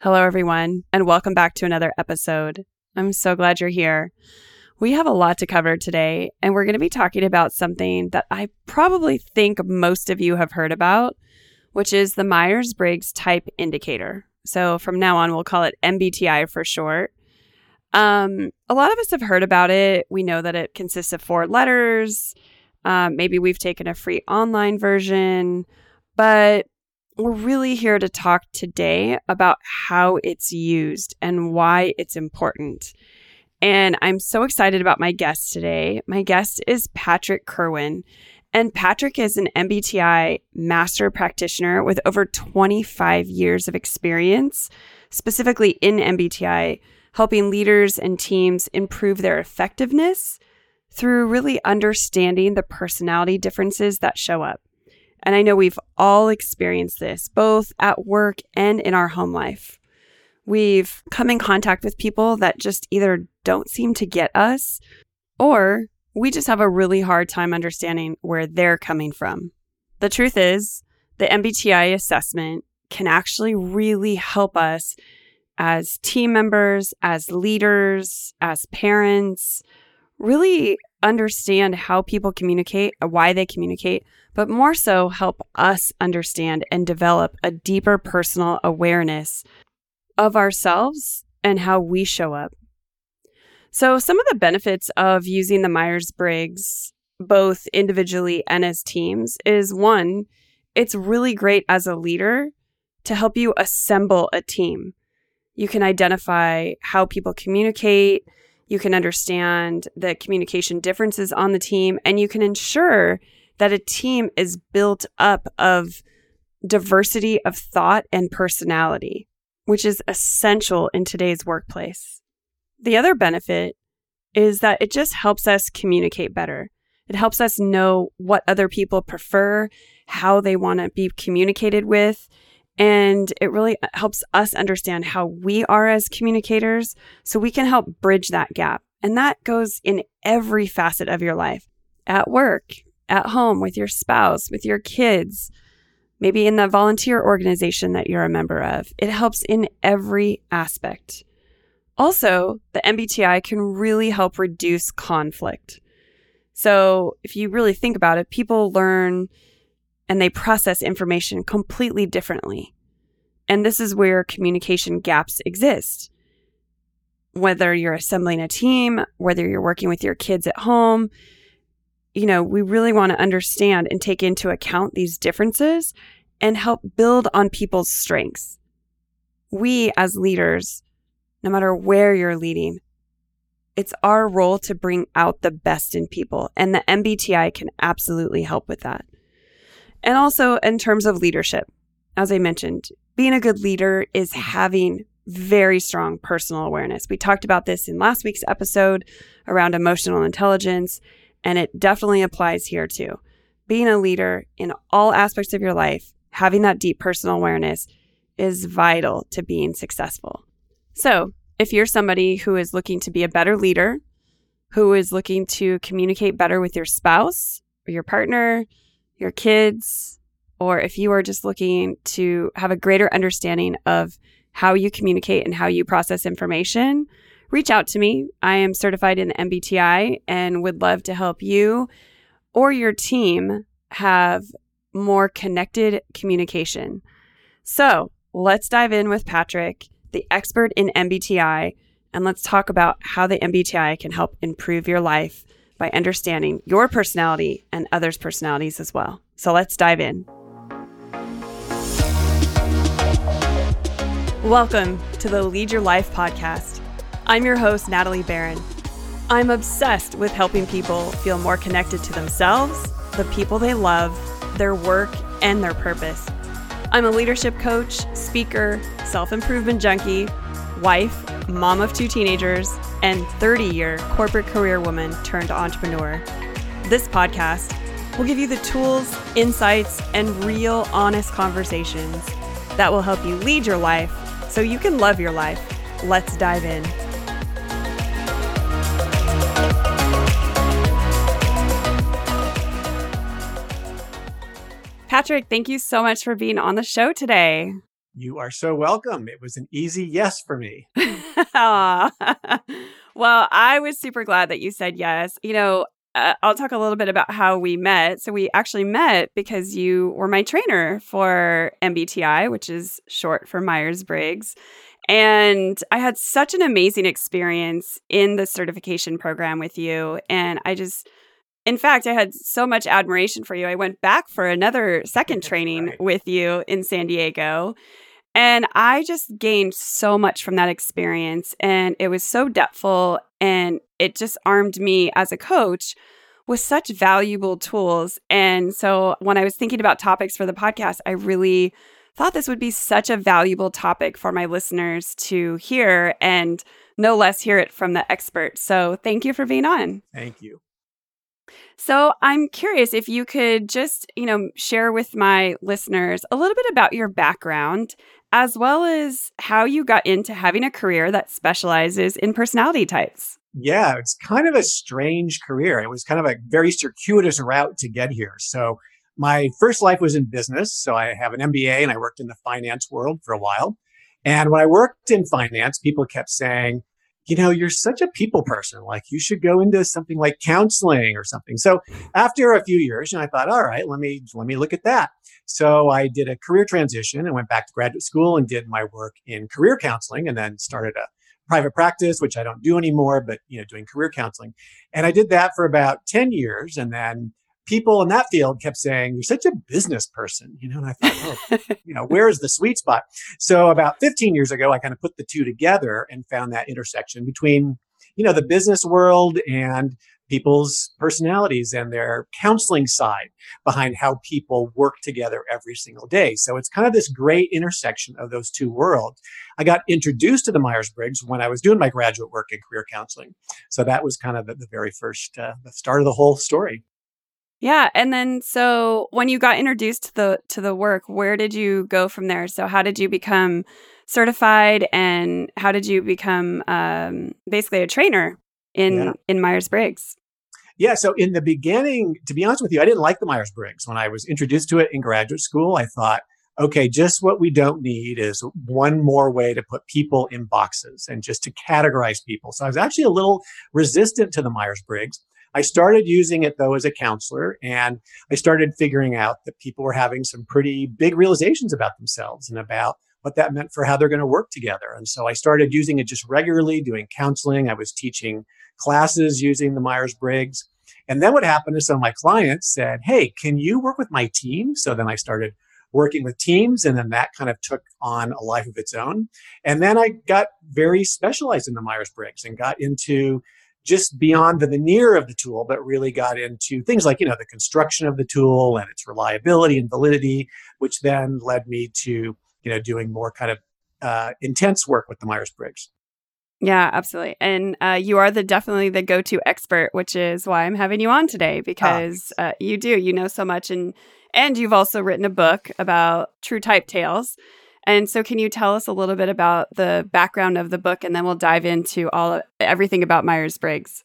Hello, everyone, and welcome back to another episode. I'm so glad you're here. We have a lot to cover today, and we're going to be talking about something that I probably think most of you have heard about, which is the Myers Briggs Type Indicator. So from now on, we'll call it MBTI for short. Um, a lot of us have heard about it. We know that it consists of four letters. Um, maybe we've taken a free online version, but we're really here to talk today about how it's used and why it's important. And I'm so excited about my guest today. My guest is Patrick Kerwin. And Patrick is an MBTI master practitioner with over 25 years of experience, specifically in MBTI, helping leaders and teams improve their effectiveness through really understanding the personality differences that show up. And I know we've all experienced this, both at work and in our home life. We've come in contact with people that just either don't seem to get us, or we just have a really hard time understanding where they're coming from. The truth is, the MBTI assessment can actually really help us as team members, as leaders, as parents, really understand how people communicate, why they communicate, but more so help us understand and develop a deeper personal awareness of ourselves and how we show up. So, some of the benefits of using the Myers Briggs, both individually and as teams, is one, it's really great as a leader to help you assemble a team. You can identify how people communicate, you can understand the communication differences on the team, and you can ensure that a team is built up of diversity of thought and personality, which is essential in today's workplace. The other benefit is that it just helps us communicate better. It helps us know what other people prefer, how they want to be communicated with, and it really uh, helps us understand how we are as communicators so we can help bridge that gap. And that goes in every facet of your life at work, at home with your spouse, with your kids, maybe in the volunteer organization that you're a member of. It helps in every aspect. Also, the MBTI can really help reduce conflict. So, if you really think about it, people learn and they process information completely differently. And this is where communication gaps exist. Whether you're assembling a team, whether you're working with your kids at home, you know, we really want to understand and take into account these differences and help build on people's strengths. We as leaders, no matter where you're leading, it's our role to bring out the best in people. And the MBTI can absolutely help with that. And also in terms of leadership, as I mentioned, being a good leader is having very strong personal awareness. We talked about this in last week's episode around emotional intelligence and it definitely applies here too. Being a leader in all aspects of your life, having that deep personal awareness is vital to being successful. So, if you're somebody who is looking to be a better leader, who is looking to communicate better with your spouse or your partner, your kids, or if you are just looking to have a greater understanding of how you communicate and how you process information, reach out to me. I am certified in the MBTI and would love to help you or your team have more connected communication. So let's dive in with Patrick, the expert in MBTI, and let's talk about how the MBTI can help improve your life by understanding your personality and others' personalities as well. So let's dive in. Welcome to the Lead Your Life podcast. I'm your host, Natalie Barron. I'm obsessed with helping people feel more connected to themselves, the people they love, their work, and their purpose. I'm a leadership coach, speaker, self improvement junkie, wife, mom of two teenagers, and 30 year corporate career woman turned entrepreneur. This podcast will give you the tools, insights, and real honest conversations that will help you lead your life so you can love your life. Let's dive in. Patrick, thank you so much for being on the show today. You are so welcome. It was an easy yes for me. well, I was super glad that you said yes. You know, uh, I'll talk a little bit about how we met. So, we actually met because you were my trainer for MBTI, which is short for Myers Briggs. And I had such an amazing experience in the certification program with you. And I just, in fact, I had so much admiration for you. I went back for another second training right. with you in San Diego. And I just gained so much from that experience. And it was so depthful. And it just armed me as a coach with such valuable tools. And so when I was thinking about topics for the podcast, I really thought this would be such a valuable topic for my listeners to hear and no less hear it from the expert. So thank you for being on. Thank you. So I'm curious if you could just, you know, share with my listeners a little bit about your background as well as how you got into having a career that specializes in personality types. Yeah, it's kind of a strange career. It was kind of a very circuitous route to get here. So my first life was in business. So I have an MBA and I worked in the finance world for a while. And when I worked in finance, people kept saying, you know, you're such a people person. Like you should go into something like counseling or something. So after a few years, and I thought, all right, let me let me look at that. So I did a career transition and went back to graduate school and did my work in career counseling and then started a private practice, which I don't do anymore, but you know, doing career counseling. And I did that for about 10 years and then people in that field kept saying, You're such a business person, you know, and I thought, oh, you know, where is the sweet spot? So about 15 years ago, I kind of put the two together and found that intersection between, you know, the business world and people's personalities and their counseling side behind how people work together every single day. So it's kind of this great intersection of those two worlds. I got introduced to the Myers Briggs when I was doing my graduate work in career counseling. So that was kind of the, the very first, uh, the start of the whole story. Yeah, and then so when you got introduced to the to the work, where did you go from there? So how did you become certified, and how did you become um, basically a trainer in yeah. in Myers Briggs? Yeah, so in the beginning, to be honest with you, I didn't like the Myers Briggs. When I was introduced to it in graduate school, I thought, okay, just what we don't need is one more way to put people in boxes and just to categorize people. So I was actually a little resistant to the Myers Briggs. I started using it though as a counselor and I started figuring out that people were having some pretty big realizations about themselves and about what that meant for how they're going to work together. And so I started using it just regularly, doing counseling. I was teaching classes using the Myers Briggs. And then what happened is some of my clients said, Hey, can you work with my team? So then I started working with teams and then that kind of took on a life of its own. And then I got very specialized in the Myers Briggs and got into just beyond the veneer of the tool, but really got into things like, you know, the construction of the tool and its reliability and validity, which then led me to, you know, doing more kind of uh, intense work with the Myers Briggs. Yeah, absolutely. And uh, you are the definitely the go to expert, which is why I'm having you on today because ah. uh, you do you know so much and and you've also written a book about true type tales and so, can you tell us a little bit about the background of the book, and then we'll dive into all everything about Myers Briggs.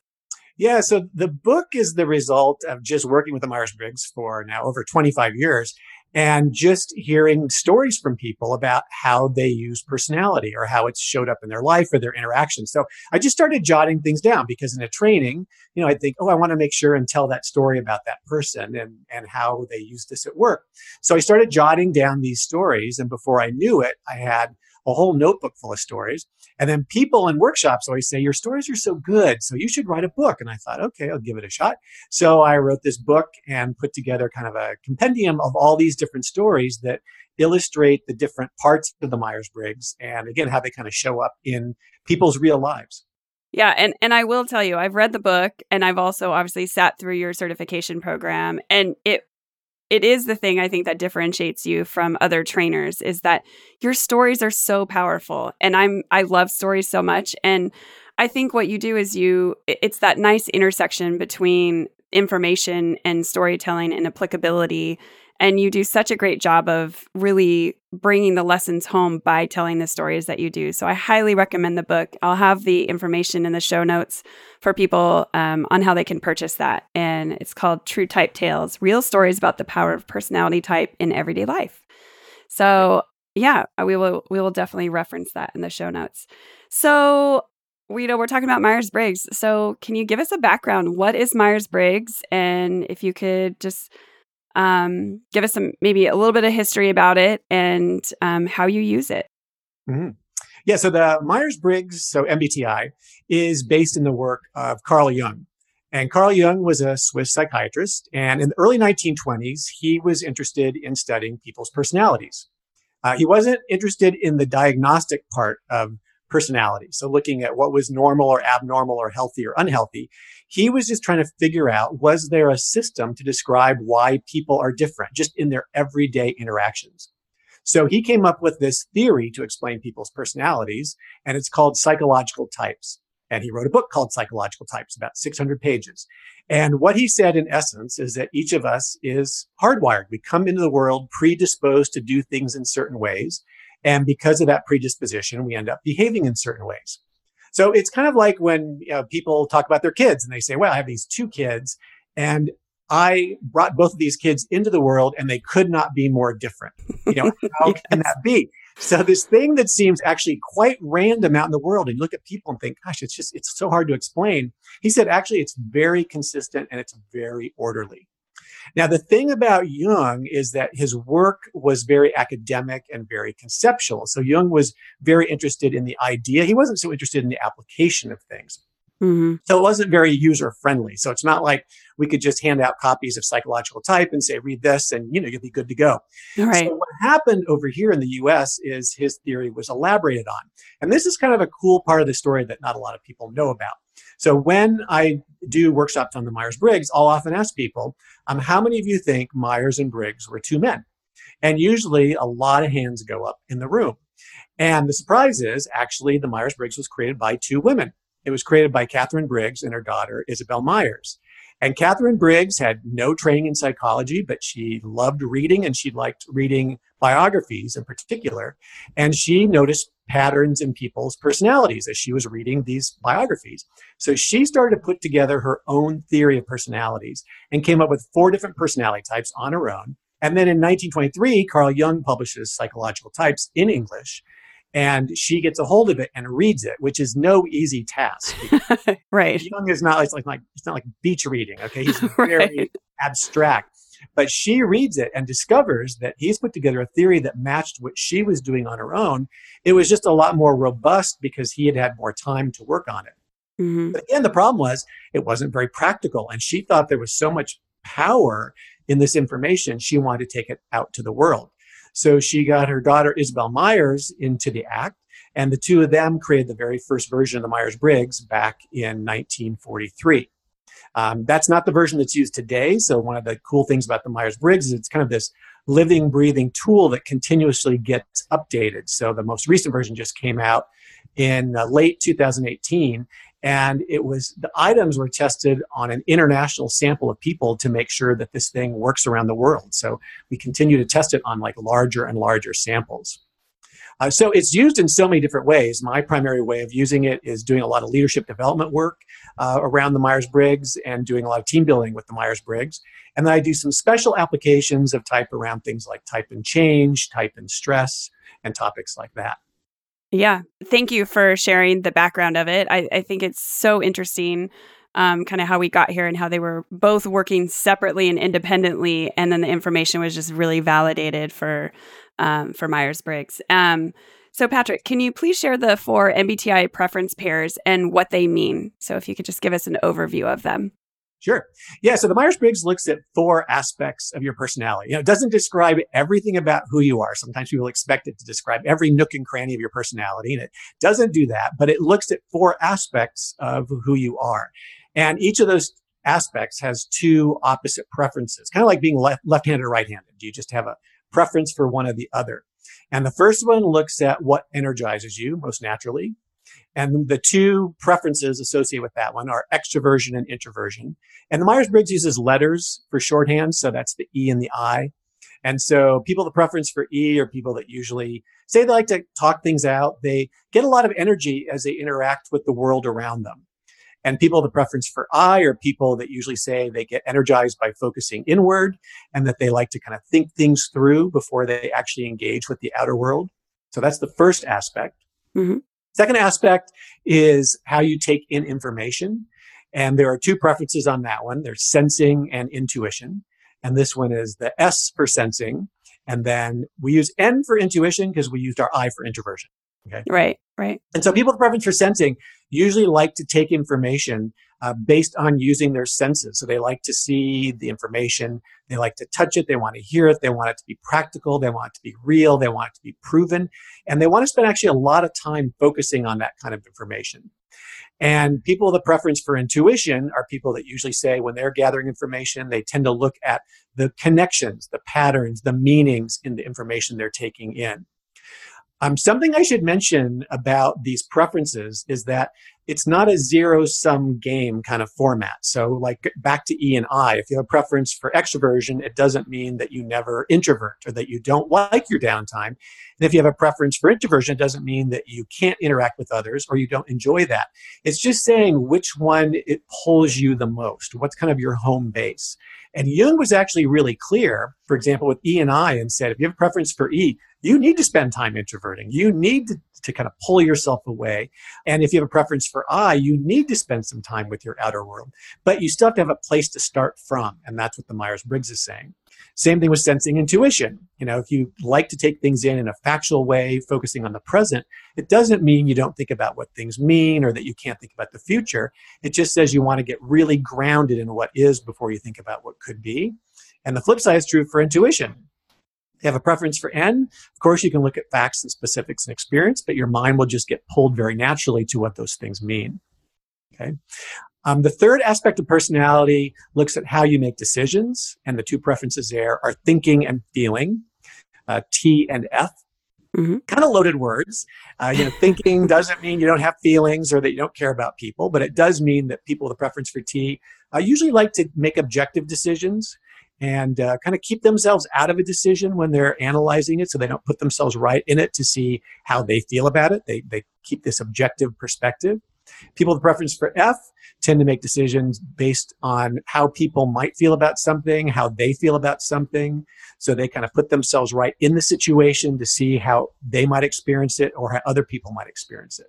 Yeah, so the book is the result of just working with the Myers Briggs for now over 25 years and just hearing stories from people about how they use personality or how it's showed up in their life or their interactions. So I just started jotting things down because in a training, you know, I think, oh, I want to make sure and tell that story about that person and, and how they use this at work. So I started jotting down these stories. And before I knew it, I had a whole notebook full of stories. And then people in workshops always say, Your stories are so good. So you should write a book. And I thought, okay, I'll give it a shot. So I wrote this book and put together kind of a compendium of all these different stories that illustrate the different parts of the Myers Briggs and again, how they kind of show up in people's real lives. Yeah, and and I will tell you, I've read the book and I've also obviously sat through your certification program and it it is the thing I think that differentiates you from other trainers is that your stories are so powerful. And I'm I love stories so much. And I think what you do is you it's that nice intersection between information and storytelling and applicability and you do such a great job of really bringing the lessons home by telling the stories that you do. So I highly recommend the book. I'll have the information in the show notes for people um, on how they can purchase that. And it's called True Type Tales Real Stories about the Power of Personality Type in Everyday Life. So Yeah, uh, we will we will definitely reference that in the show notes. So, we know we're talking about Myers-Briggs. So, can you give us a background? What is Myers-Briggs and if you could just um, give us some maybe a little bit of history about it and um, how you use it. Mm-hmm. Yeah, so the Myers Briggs, so MBTI, is based in the work of Carl Jung. And Carl Jung was a Swiss psychiatrist. And in the early 1920s, he was interested in studying people's personalities. Uh, he wasn't interested in the diagnostic part of personality. So looking at what was normal or abnormal or healthy or unhealthy. He was just trying to figure out, was there a system to describe why people are different just in their everyday interactions? So he came up with this theory to explain people's personalities, and it's called psychological types. And he wrote a book called Psychological Types, about 600 pages. And what he said in essence is that each of us is hardwired. We come into the world predisposed to do things in certain ways. And because of that predisposition, we end up behaving in certain ways. So it's kind of like when you know, people talk about their kids and they say, well, I have these two kids and I brought both of these kids into the world and they could not be more different. You know, how yes. can that be? So this thing that seems actually quite random out in the world, and you look at people and think, gosh, it's just, it's so hard to explain. He said, actually, it's very consistent and it's very orderly. Now, the thing about Jung is that his work was very academic and very conceptual. So Jung was very interested in the idea. He wasn't so interested in the application of things. Mm-hmm. So it wasn't very user friendly. So it's not like we could just hand out copies of psychological type and say, read this and, you know, you'll be good to go. Right. So what happened over here in the US is his theory was elaborated on. And this is kind of a cool part of the story that not a lot of people know about. So when I do workshops on the Myers-Briggs, I'll often ask people, um, how many of you think Myers and Briggs were two men? And usually a lot of hands go up in the room. And the surprise is actually the Myers-Briggs was created by two women. It was created by Katharine Briggs and her daughter, Isabel Myers. And Katharine Briggs had no training in psychology, but she loved reading and she liked reading biographies in particular. And she noticed patterns in people's personalities as she was reading these biographies. So she started to put together her own theory of personalities and came up with four different personality types on her own. And then in 1923, Carl Jung publishes Psychological Types in English and she gets a hold of it and reads it, which is no easy task. right. Jung is not it's like, like it's not like beach reading. Okay, he's very right. abstract. But she reads it and discovers that he's put together a theory that matched what she was doing on her own. It was just a lot more robust because he had had more time to work on it. Mm-hmm. But again, the problem was it wasn't very practical. And she thought there was so much power in this information, she wanted to take it out to the world. So she got her daughter, Isabel Myers, into the act. And the two of them created the very first version of the Myers Briggs back in 1943. Um, that's not the version that's used today. So, one of the cool things about the Myers Briggs is it's kind of this living, breathing tool that continuously gets updated. So, the most recent version just came out in uh, late 2018 and it was the items were tested on an international sample of people to make sure that this thing works around the world so we continue to test it on like larger and larger samples uh, so it's used in so many different ways my primary way of using it is doing a lot of leadership development work uh, around the myers-briggs and doing a lot of team building with the myers-briggs and then i do some special applications of type around things like type and change type and stress and topics like that yeah. Thank you for sharing the background of it. I, I think it's so interesting, um, kind of how we got here and how they were both working separately and independently. And then the information was just really validated for, um, for Myers Briggs. Um, so, Patrick, can you please share the four MBTI preference pairs and what they mean? So, if you could just give us an overview of them. Sure. Yeah. So the Myers Briggs looks at four aspects of your personality. You know, it doesn't describe everything about who you are. Sometimes people expect it to describe every nook and cranny of your personality, and it doesn't do that, but it looks at four aspects of who you are. And each of those aspects has two opposite preferences, kind of like being left, left-handed or right-handed. You just have a preference for one or the other. And the first one looks at what energizes you most naturally. And the two preferences associated with that one are extroversion and introversion. And the Myers Briggs uses letters for shorthand. So that's the E and the I. And so people, the preference for E are people that usually say they like to talk things out. They get a lot of energy as they interact with the world around them. And people with a preference for I are people that usually say they get energized by focusing inward and that they like to kind of think things through before they actually engage with the outer world. So that's the first aspect. Mm-hmm. Second aspect is how you take in information. And there are two preferences on that one. There's sensing and intuition. And this one is the S for sensing. And then we use N for intuition because we used our I for introversion. Okay. Right. Right. And so people with preference for sensing usually like to take information uh, based on using their senses. So they like to see the information. They like to touch it. They want to hear it. They want it to be practical. They want it to be real. They want it to be proven. And they want to spend actually a lot of time focusing on that kind of information. And people with a preference for intuition are people that usually say when they're gathering information, they tend to look at the connections, the patterns, the meanings in the information they're taking in. Um, something I should mention about these preferences is that it's not a zero sum game kind of format. So, like back to E and I, if you have a preference for extroversion, it doesn't mean that you never introvert or that you don't like your downtime. And if you have a preference for introversion, it doesn't mean that you can't interact with others or you don't enjoy that. It's just saying which one it pulls you the most. What's kind of your home base? And Jung was actually really clear, for example, with E and I, and said if you have a preference for E, you need to spend time introverting. You need to, to, kind of pull yourself away. And if you have a preference for I, you need to spend some time with your outer world. But you still have to have a place to start from. And that's what the Myers Briggs is saying. Same thing with sensing intuition. You know, if you like to take things in in a factual way, focusing on the present, it doesn't mean you don't think about what things mean or that you can't think about the future. It just says you want to get really grounded in what is before you think about what could be. And the flip side is true for intuition. You have a preference for N. Of course, you can look at facts and specifics and experience, but your mind will just get pulled very naturally to what those things mean. Okay. Um, the third aspect of personality looks at how you make decisions, and the two preferences there are thinking and feeling, uh, T and F. Mm-hmm. Kind of loaded words. Uh, you know, thinking doesn't mean you don't have feelings or that you don't care about people, but it does mean that people with a preference for T uh, usually like to make objective decisions and uh, kind of keep themselves out of a decision when they're analyzing it so they don't put themselves right in it to see how they feel about it. They, they keep this objective perspective. People with preference for F tend to make decisions based on how people might feel about something, how they feel about something. So they kind of put themselves right in the situation to see how they might experience it or how other people might experience it.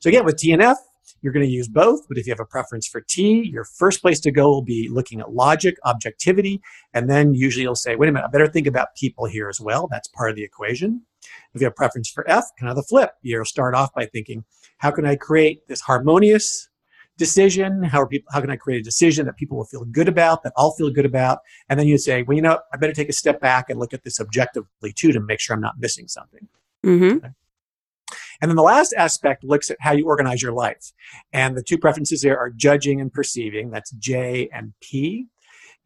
So again, with T and F, you're going to use both, but if you have a preference for T, your first place to go will be looking at logic, objectivity, and then usually you'll say, wait a minute, I better think about people here as well. That's part of the equation. If you have a preference for F, kind of the flip. You'll start off by thinking, how can I create this harmonious decision? How are people? How can I create a decision that people will feel good about, that I'll feel good about? And then you say, well, you know, I better take a step back and look at this objectively too to make sure I'm not missing something. Mm-hmm. Okay. And then the last aspect looks at how you organize your life. And the two preferences there are judging and perceiving. That's J and P.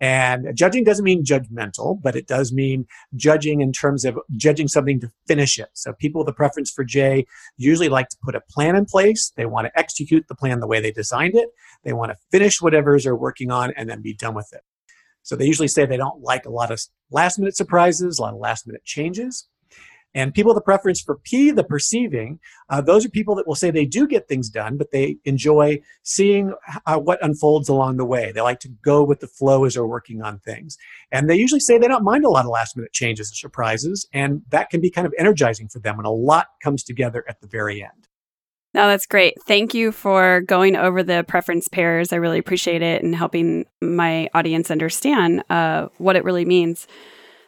And judging doesn't mean judgmental, but it does mean judging in terms of judging something to finish it. So people with a preference for J usually like to put a plan in place. They want to execute the plan the way they designed it. They want to finish whatever they're working on and then be done with it. So they usually say they don't like a lot of last minute surprises, a lot of last minute changes. And people with a preference for P, the perceiving, uh, those are people that will say they do get things done, but they enjoy seeing uh, what unfolds along the way. They like to go with the flow as they're working on things. And they usually say they don't mind a lot of last minute changes and surprises. And that can be kind of energizing for them when a lot comes together at the very end. No, that's great. Thank you for going over the preference pairs. I really appreciate it and helping my audience understand uh, what it really means.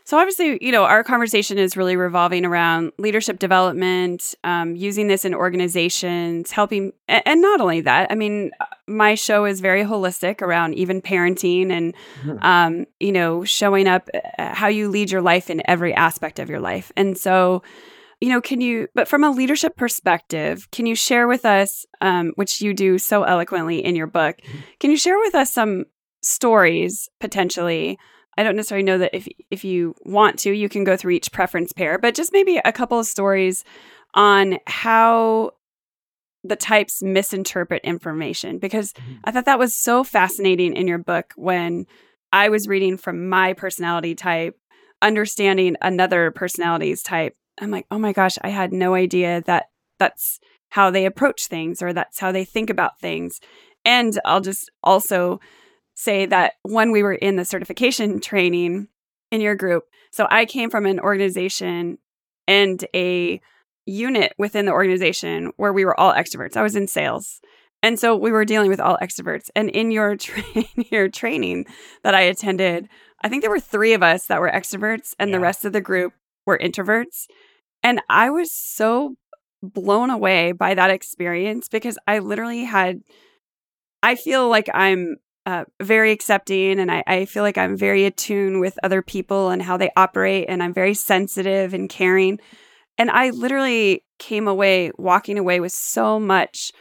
So, obviously, you know, our conversation is really revolving around leadership development, um, using this in organizations, helping. And not only that, I mean, my show is very holistic around even parenting and, mm-hmm. um, you know, showing up uh, how you lead your life in every aspect of your life. And so, you know, can you, but from a leadership perspective, can you share with us, um, which you do so eloquently in your book, mm-hmm. can you share with us some stories potentially? I don't necessarily know that if if you want to, you can go through each preference pair, but just maybe a couple of stories on how the types misinterpret information because mm-hmm. I thought that was so fascinating in your book when I was reading from my personality type, understanding another personality's type. I'm like, "Oh my gosh, I had no idea that that's how they approach things or that's how they think about things." And I'll just also say that when we were in the certification training in your group, so I came from an organization and a unit within the organization where we were all extroverts. I was in sales. And so we were dealing with all extroverts. And in your tra- your training that I attended, I think there were 3 of us that were extroverts and yeah. the rest of the group were introverts. And I was so blown away by that experience because I literally had I feel like I'm uh, very accepting and I, I feel like I'm very attuned with other people and how they operate and I'm very sensitive and caring. And I literally came away walking away with so much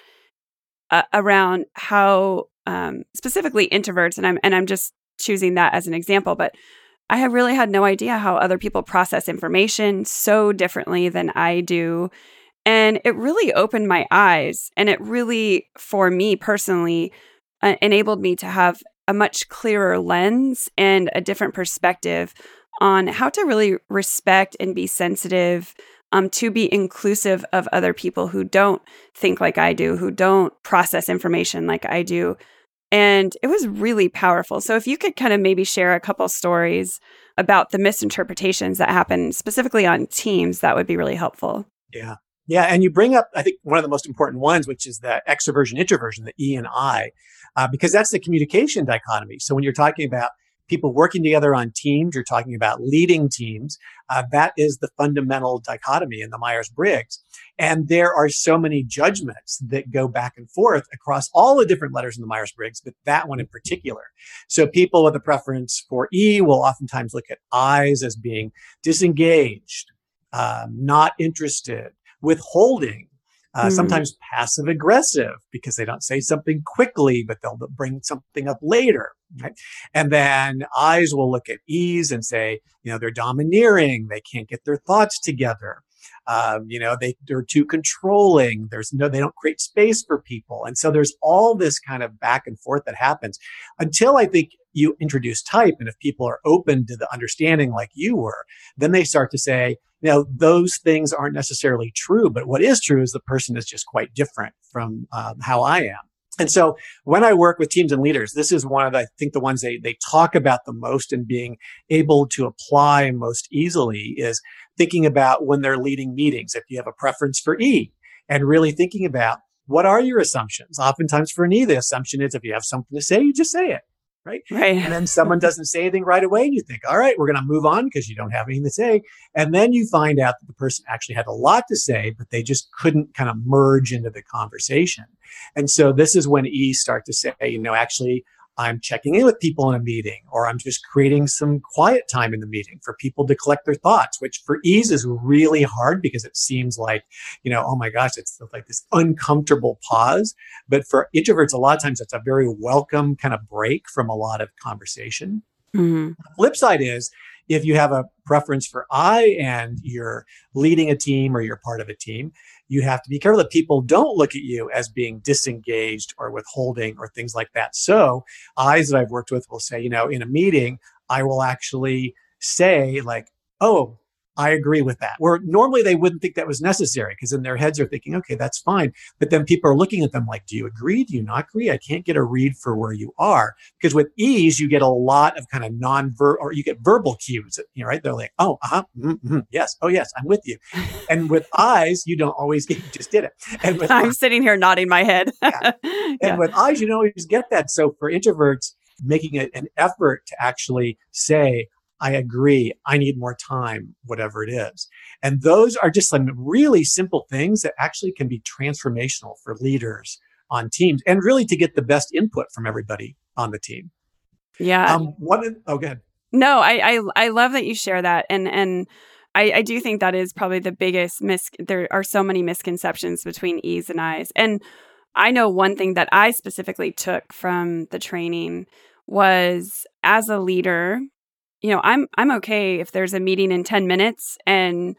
uh, around how um, specifically introverts and I'm and I'm just choosing that as an example, but I have really had no idea how other people process information so differently than I do. And it really opened my eyes. And it really, for me personally, uh, enabled me to have a much clearer lens and a different perspective on how to really respect and be sensitive um, to be inclusive of other people who don't think like I do, who don't process information like I do. And it was really powerful. So, if you could kind of maybe share a couple stories about the misinterpretations that happen specifically on teams, that would be really helpful. Yeah. Yeah. And you bring up, I think, one of the most important ones, which is the extroversion, introversion, the E and I, uh, because that's the communication dichotomy. So, when you're talking about people working together on teams, you're talking about leading teams. Uh, that is the fundamental dichotomy in the Myers Briggs. And there are so many judgments that go back and forth across all the different letters in the Myers Briggs, but that one in particular. So people with a preference for E will oftentimes look at I's as being disengaged, um, not interested, withholding, uh, mm. sometimes passive aggressive because they don't say something quickly, but they'll bring something up later. Right? And then I's will look at E's and say, you know, they're domineering. They can't get their thoughts together. Um, you know, they, they're too controlling. There's no, they don't create space for people. And so there's all this kind of back and forth that happens until I think you introduce type. And if people are open to the understanding like you were, then they start to say, you know, those things aren't necessarily true. But what is true is the person is just quite different from um, how I am. And so when I work with teams and leaders, this is one of the, I think the ones they, they talk about the most and being able to apply most easily is thinking about when they're leading meetings. If you have a preference for E and really thinking about what are your assumptions? Oftentimes for an E, the assumption is if you have something to say, you just say it right? Right. And then someone doesn't say anything right away, and you think, all right, we're going to move on because you don't have anything to say. And then you find out that the person actually had a lot to say, but they just couldn't kind of merge into the conversation. And so this is when E start to say, you know, actually, I'm checking in with people in a meeting, or I'm just creating some quiet time in the meeting for people to collect their thoughts, which for E's is really hard because it seems like, you know, oh my gosh, it's like this uncomfortable pause. But for introverts, a lot of times it's a very welcome kind of break from a lot of conversation. Mm-hmm. Flip side is if you have a preference for I and you're leading a team or you're part of a team, you have to be careful that people don't look at you as being disengaged or withholding or things like that. So, I's that I've worked with will say, you know, in a meeting, I will actually say, like, oh, I agree with that. Where normally they wouldn't think that was necessary because in their heads are thinking, okay, that's fine. But then people are looking at them like, do you agree? Do you not agree? I can't get a read for where you are. Because with E's, you get a lot of kind of non-verbal or you get verbal cues, you know, right? They're like, oh, uh-huh, mm-hmm, yes, oh yes, I'm with you. And with I's, you don't always get, you just did it. And with I'm sitting here nodding my head. yeah. And yeah. with I's, you don't always get that. So for introverts, making it an effort to actually say, I agree. I need more time, whatever it is. And those are just some really simple things that actually can be transformational for leaders on teams and really to get the best input from everybody on the team. Yeah. Um, what, oh, good. No, I, I, I love that you share that. And, and, I, I do think that is probably the biggest mis. There are so many misconceptions between E's and I's, and I know one thing that I specifically took from the training was as a leader, you know, I'm I'm okay if there's a meeting in 10 minutes and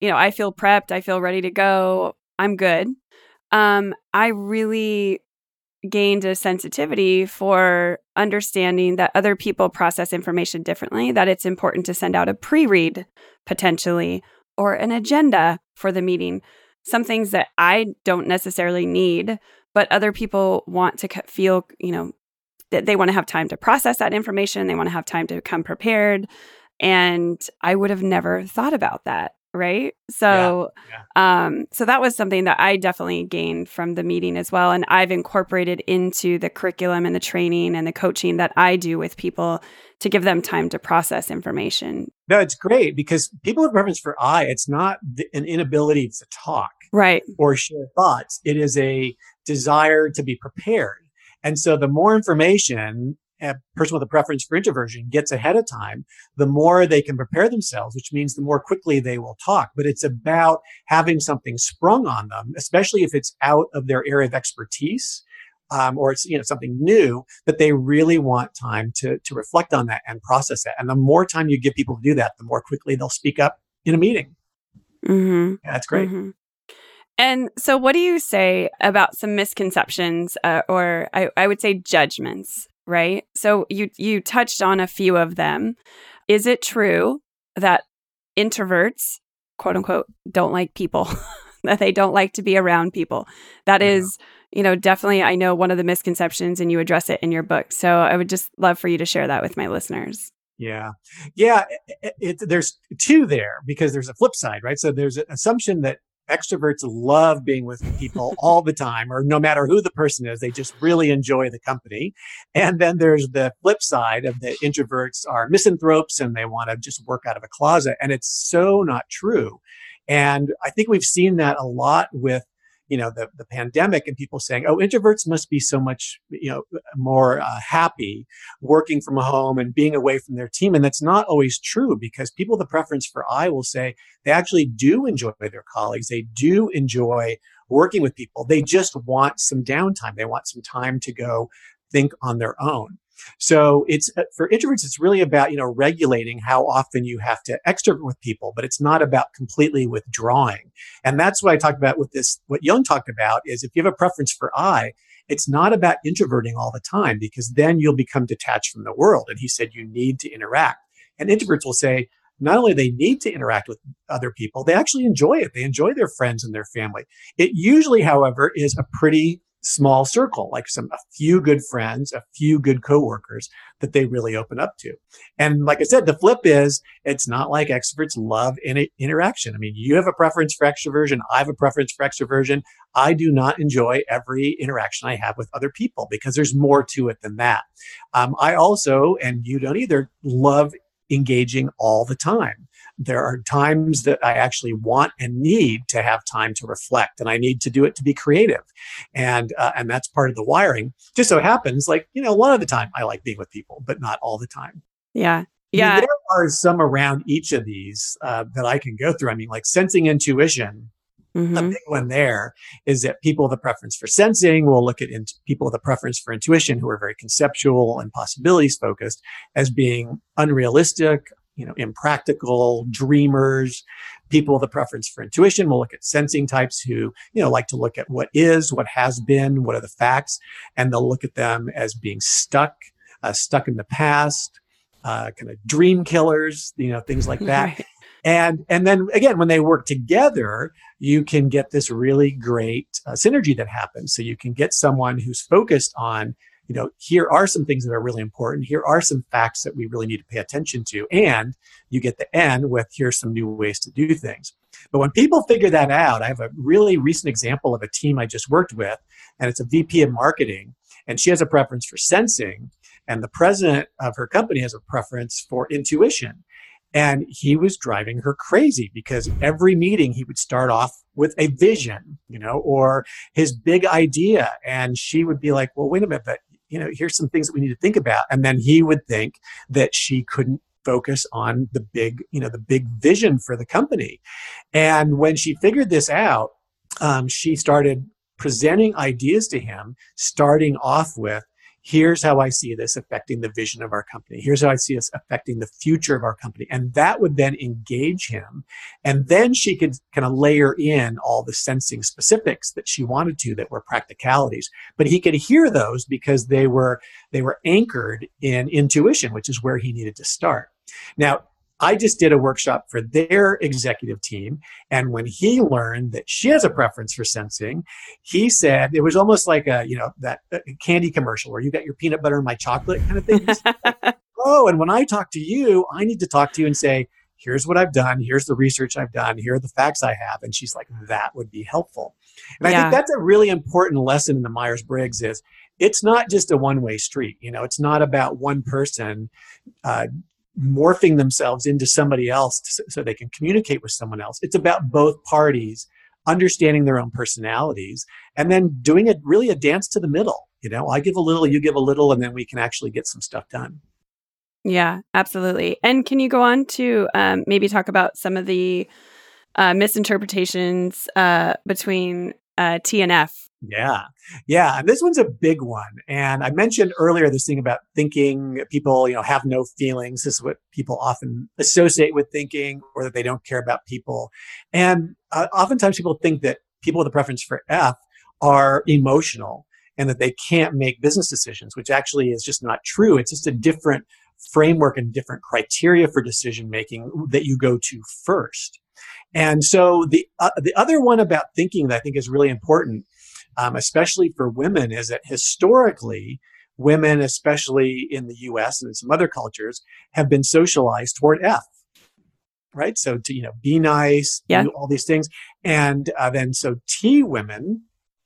you know, I feel prepped, I feel ready to go, I'm good. Um I really gained a sensitivity for understanding that other people process information differently, that it's important to send out a pre-read potentially or an agenda for the meeting some things that I don't necessarily need, but other people want to feel, you know, that they want to have time to process that information. They want to have time to come prepared. And I would have never thought about that. Right. So, yeah, yeah. um, so that was something that I definitely gained from the meeting as well. And I've incorporated into the curriculum and the training and the coaching that I do with people to give them time to process information. No, it's great because people with preference for I, it's not the, an inability to talk. Right. Or share thoughts. It is a desire to be prepared. And so the more information a person with a preference for introversion gets ahead of time, the more they can prepare themselves, which means the more quickly they will talk. But it's about having something sprung on them, especially if it's out of their area of expertise. Um, or it's you know something new that they really want time to to reflect on that and process that. And the more time you give people to do that, the more quickly they'll speak up in a meeting. Mm-hmm. Yeah, that's great. Mm-hmm. And so, what do you say about some misconceptions, uh, or I, I would say judgments, right? So you you touched on a few of them. Is it true that introverts, quote unquote, don't like people? that they don't like to be around people? That yeah. is, you know, definitely. I know one of the misconceptions, and you address it in your book. So I would just love for you to share that with my listeners. Yeah. Yeah. It, it, there's two there because there's a flip side, right? So there's an assumption that extroverts love being with people all the time or no matter who the person is they just really enjoy the company. And then there's the flip side of the introverts are misanthropes and they want to just work out of a closet and it's so not true. And i think we've seen that a lot with you know the, the pandemic and people saying oh introverts must be so much you know more uh, happy working from home and being away from their team. And that's not always true because people the preference for i will say they actually do enjoy their colleagues. They do enjoy working with people. They just want some downtime. They want some time to go think on their own so it's uh, for introverts, it's really about, you know, regulating how often you have to extrovert with people, but it's not about completely withdrawing. And that's what I talked about with this. What Jung talked about is if you have a preference for I, it's not about introverting all the time because then you'll become detached from the world. And he said you need to interact. And introverts will say, not only they need to interact with other people, they actually enjoy it. They enjoy their friends and their family. It usually, however, is a pretty small circle, like some a few good friends, a few good coworkers that they really open up to. And like I said, the flip is it's not like extroverts love in- interaction. I mean, you have a preference for extroversion. I have a preference for extroversion. I do not enjoy every interaction I have with other people because there's more to it than that. Um, I also, and you don't either, love engaging all the time there are times that I actually want and need to have time to reflect, and I need to do it to be creative, and uh, and that's part of the wiring. Just so happens, like you know, a lot of the time I like being with people, but not all the time. Yeah, yeah. I mean, there are some around each of these uh, that I can go through. I mean, like sensing intuition. Mm-hmm. A big one there is that people with a preference for sensing will look at in- people with a preference for intuition who are very conceptual and possibilities focused as being unrealistic, you know, impractical, dreamers, people with a preference for intuition. We'll look at sensing types who, you know, like to look at what is, what has been, what are the facts, and they'll look at them as being stuck, uh, stuck in the past, uh, kind of dream killers, you know, things like that. Right. And, and then again, when they work together, you can get this really great uh, synergy that happens. So you can get someone who's focused on you know, here are some things that are really important. Here are some facts that we really need to pay attention to. And you get the N with here's some new ways to do things. But when people figure that out, I have a really recent example of a team I just worked with, and it's a VP of marketing, and she has a preference for sensing, and the president of her company has a preference for intuition. And he was driving her crazy because every meeting he would start off with a vision, you know, or his big idea. And she would be like, well, wait a minute, but you know, here's some things that we need to think about. And then he would think that she couldn't focus on the big, you know, the big vision for the company. And when she figured this out, um, she started presenting ideas to him, starting off with, here's how I see this affecting the vision of our company. Here's how I see this affecting the future of our company. And that would then engage him. And then she could kind of layer in all the sensing specifics that she wanted to that were practicalities. But he could hear those because they were, they were anchored in intuition, which is where he needed to start. Now, I just did a workshop for their executive team. And when he learned that she has a preference for sensing, he said it was almost like a, you know, that uh, candy commercial where you got your peanut butter and my chocolate kind of thing. oh, and when I talk to you, I need to talk to you and say, here's what I've done. Here's the research I've done. Here are the facts I have. And she's like, that would be helpful. And yeah. I think that's a really important lesson in the Myers Briggs is it's not just a one way street. You know, it's not about one person uh, morphing themselves into somebody else so they can communicate with someone else. It's about both parties understanding their own personalities and then doing it really a dance to the middle. You know, I give a little, you give a little, and then we can actually get some stuff done. Yeah, absolutely. And can you go on to um, maybe talk about some of the uh, misinterpretations uh, between uh, T and F yeah. Yeah. And this one's a big one. And I mentioned earlier this thing about thinking people, you know, have no feelings. This is what people often associate with thinking or that they don't care about people. And uh, oftentimes people think that people with a preference for F are emotional and that they can't make business decisions, which actually is just not true. It's just a different framework and different criteria for decision making that you go to first. And so the uh, the other one about thinking that I think is really important um, especially for women, is that historically, women, especially in the US and in some other cultures, have been socialized toward F. Right. So to, you know, be nice, yeah. do all these things. And uh, then so T women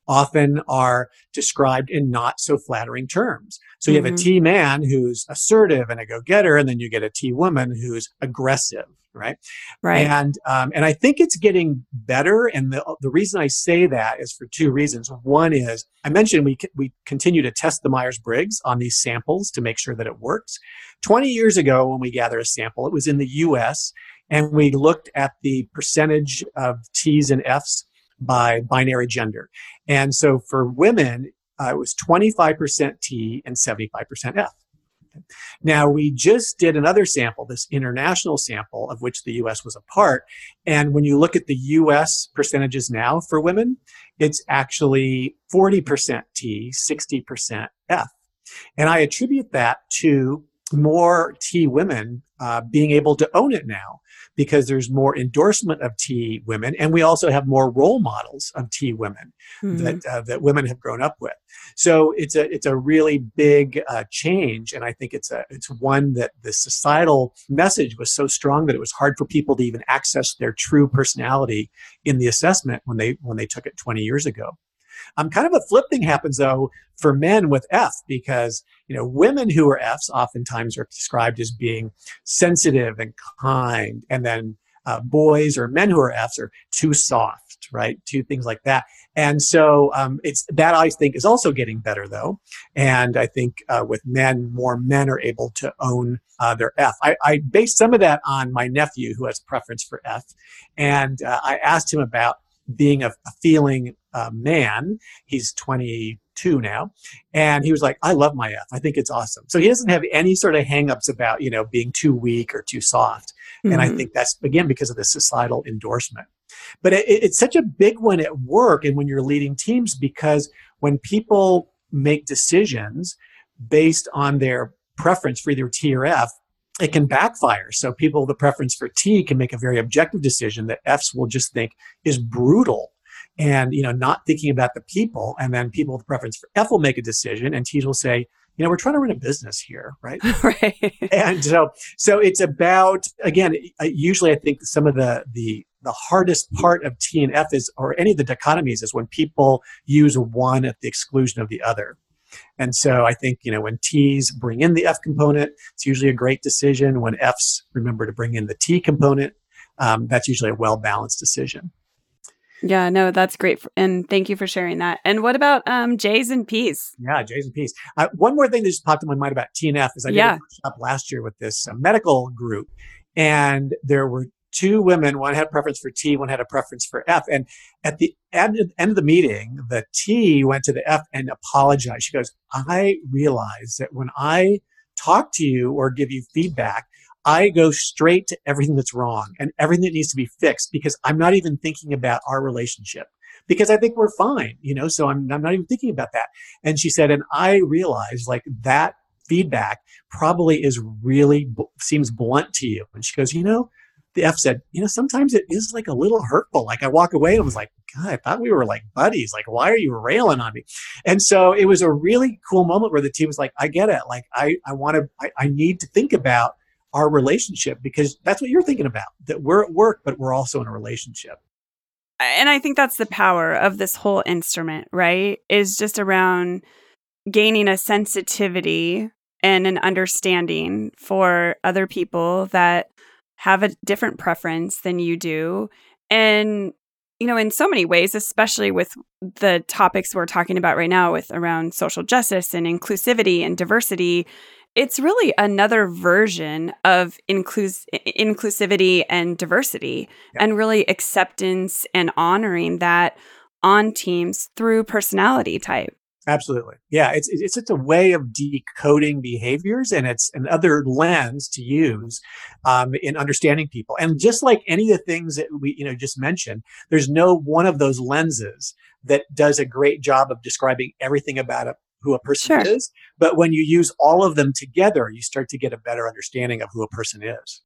often are described in not so flattering terms. So you mm-hmm. have a mm-hmm. Man who's assertive and a go getter, and then you get a T woman who's aggressive right? Right. And um, and I think it's getting better. And the the reason I say that is for two reasons. One is I mentioned we we continue to test the Myers Briggs on these samples to make sure that it works. Twenty years ago, when we gathered a sample, it was in the U.S. and we looked at the percentage of T's and F's by binary gender. And so for women, uh, it was 25% T and 75% F. Now, we just did another sample, this international sample of which the US was a part. And when you look at the US percentages now for women, it's actually 40% T, 60% F. And I attribute that to more T women uh, being able to own it now because there's more endorsement of T women, and we also have more role models of T women mm-hmm. that uh, that women have grown up with. So it's a it's a really big uh, change, and I think it's a it's one that the societal message was so strong that it was hard for people to even access their true personality in the assessment when they when they took it 20 years ago. Um, kind of a flip thing happens though for men with F because you know women who are Fs oftentimes are described as being sensitive and kind, and then uh, boys or men who are Fs are too soft, right? Two things like that. And so um, it's that I think is also getting better though. And I think uh, with men, more men are able to own uh, their F. I, I based some of that on my nephew who has preference for F, and uh, I asked him about being a, a feeling uh, man. He's 22 now. And he was like, I love my F. I think it's awesome. So he doesn't have any sort of hangups about, you know, being too weak or too soft. Mm-hmm. And I mm-hmm. think that's, again, because of the societal endorsement. But it, it's such a big one at work and when you're leading teams because when people make decisions based on their preference for either T or F, it can backfire. So people, the preference for T can make a very objective decision that Fs will just think is brutal and, you know, not thinking about the people. And then people with preference for F will make a decision and T's will say, you know, we're trying to run a business here, right? right. And so, so it's about, again, usually I think some of the, the, the hardest part of T and F is, or any of the dichotomies is when people use one at the exclusion of the other. And so I think, you know, when T's bring in the F component, it's usually a great decision. When F's remember to bring in the T component, um, that's usually a well balanced decision. Yeah, no, that's great. and thank you for sharing that. And what about um, J's and P's? Yeah, J's and P's. Uh, one more thing that just popped in my mind about T and F is I did a workshop last year with this uh, medical group, and there were two women. One had a preference for T, one had a preference for F. And at the end, end of the meeting, the T went to the F and apologized. She goes, I realize that when I talk to you or give you feedback, I go straight to everything that's wrong and everything that needs to be fixed because I'm not even thinking about our relationship because I think we're fine, you know, so I'm, I'm not even thinking about that. And she said, and I realized like that feedback probably is really seems blunt to you. And she goes, you know, the F said, you know, sometimes it is like a little hurtful. Like I walk away and I was like, God, I thought we were like buddies. Like, why are you railing on me? And so it was a really cool moment where the team was like, I get it. Like, I, I want to, I, I need to think about our relationship because that's what you're thinking about that we're at work, but we're also in a relationship. And I think that's the power of this whole instrument, right? Is just around gaining a sensitivity and an understanding for other people that have a different preference than you do. And, you know, in so many ways, especially with the topics we're talking about right now with around social justice and inclusivity and diversity, it's really another version of inclus- inclusivity and diversity yeah. and really acceptance and honoring that on teams through personality type. Absolutely. Yeah, it's it's it's a way of decoding behaviors, and it's another lens to use um, in understanding people. And just like any of the things that we you know just mentioned, there's no one of those lenses that does a great job of describing everything about a, who a person sure. is. But when you use all of them together, you start to get a better understanding of who a person is.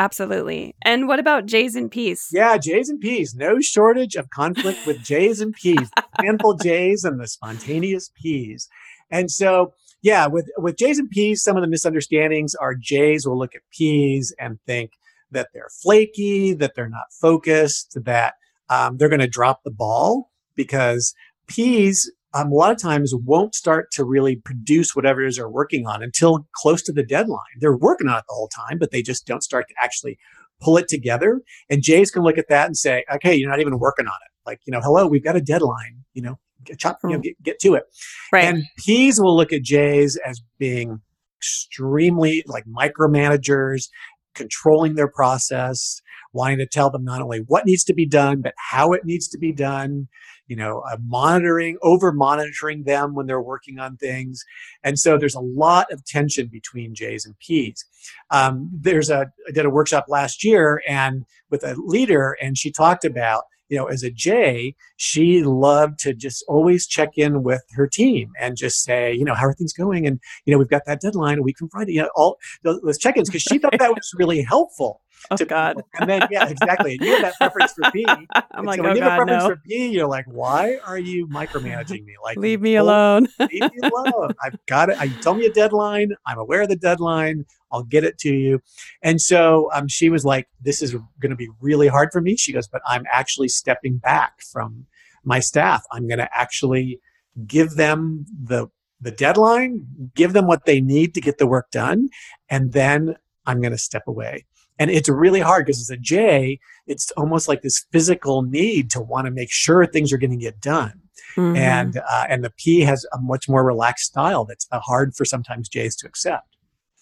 Absolutely. And what about J's and P's? Yeah, J's and P's. No shortage of conflict with J's and P's. handful J's and the spontaneous P's. And so, yeah, with with J's and P's, some of the misunderstandings are J's will look at P's and think that they're flaky, that they're not focused, that um, they're going to drop the ball because P's um, a lot of times won't start to really produce whatever it is they're working on until close to the deadline. They're working on it the whole time, but they just don't start to actually pull it together. And J's can look at that and say, okay, you're not even working on it. Like, you know, hello, we've got a deadline, you know, get, chop, you know, hmm. get, get to it. Right. And P's will look at J's as being extremely like micromanagers, controlling their process, wanting to tell them not only what needs to be done, but how it needs to be done you know, uh, monitoring, over monitoring them when they're working on things. And so there's a lot of tension between J's and P's. Um, there's a, I did a workshop last year and with a leader, and she talked about, you know, as a J, she loved to just always check in with her team and just say, you know, how are things going? And, you know, we've got that deadline a week from Friday, you know, all those check ins because she thought that was really helpful. Oh to God! And then yeah, exactly. you have that preference for P. I'm and like, so oh you God, preference no. for P, you're like, why are you micromanaging me? Like, leave me alone. leave me alone. I've got it. I tell me a deadline. I'm aware of the deadline. I'll get it to you. And so um, she was like, this is going to be really hard for me. She goes, but I'm actually stepping back from my staff. I'm going to actually give them the the deadline, give them what they need to get the work done, and then I'm going to step away. And it's really hard because as a J, it's almost like this physical need to want to make sure things are going to get done. Mm-hmm. And uh, and the P has a much more relaxed style that's uh, hard for sometimes J's to accept.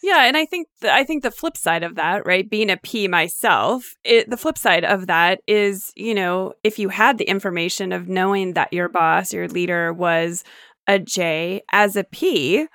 Yeah, and I think the, I think the flip side of that, right, being a P myself, it, the flip side of that is, you know, if you had the information of knowing that your boss, your leader was a J as a P,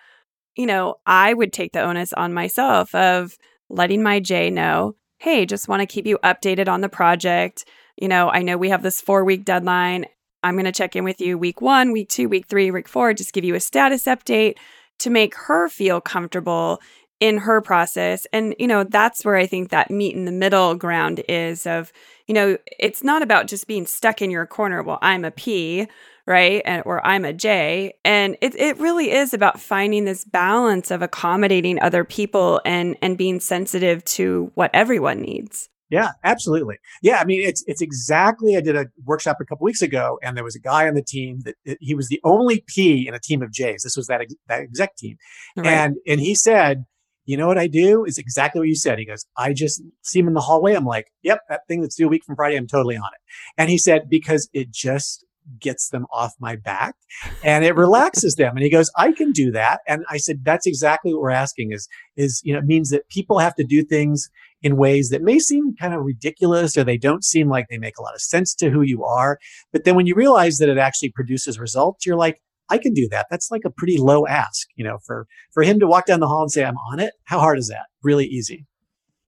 you know, I would take the onus on myself of letting my J know, hey, just want to keep you updated on the project. You know, I know we have this four week deadline. I'm going to check in with you week one, week two, week three, week four, just give you a status update to make her feel comfortable in her process. And, you know, that's where I think that meet in the middle ground is of, you know, it's not about just being stuck in your corner. Well, I'm a P, right? And or I'm a J. And it it really is about finding this balance of accommodating other people and and being sensitive to what everyone needs. Yeah, absolutely. Yeah, I mean it's it's exactly. I did a workshop a couple weeks ago, and there was a guy on the team that it, he was the only P in a team of J's. This was that ex, that exec team, right. and and he said, you know what I do is exactly what you said. He goes, I just see him in the hallway. I'm like, yep, that thing that's due a week from Friday, I'm totally on it. And he said because it just gets them off my back and it relaxes them. And he goes, I can do that. And I said, that's exactly what we're asking is, is, you know, it means that people have to do things in ways that may seem kind of ridiculous or they don't seem like they make a lot of sense to who you are. But then when you realize that it actually produces results, you're like, I can do that. That's like a pretty low ask, you know, for, for him to walk down the hall and say, I'm on it. How hard is that? Really easy.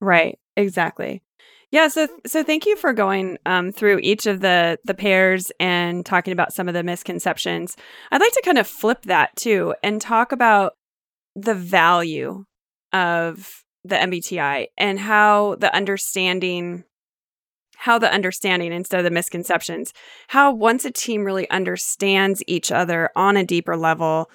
Right. Exactly. Yeah, so so thank you for going um, through each of the the pairs and talking about some of the misconceptions. I'd like to kind of flip that too and talk about the value of the MBTI and how the understanding how the understanding instead of the misconceptions how once a team really understands each other on a deeper level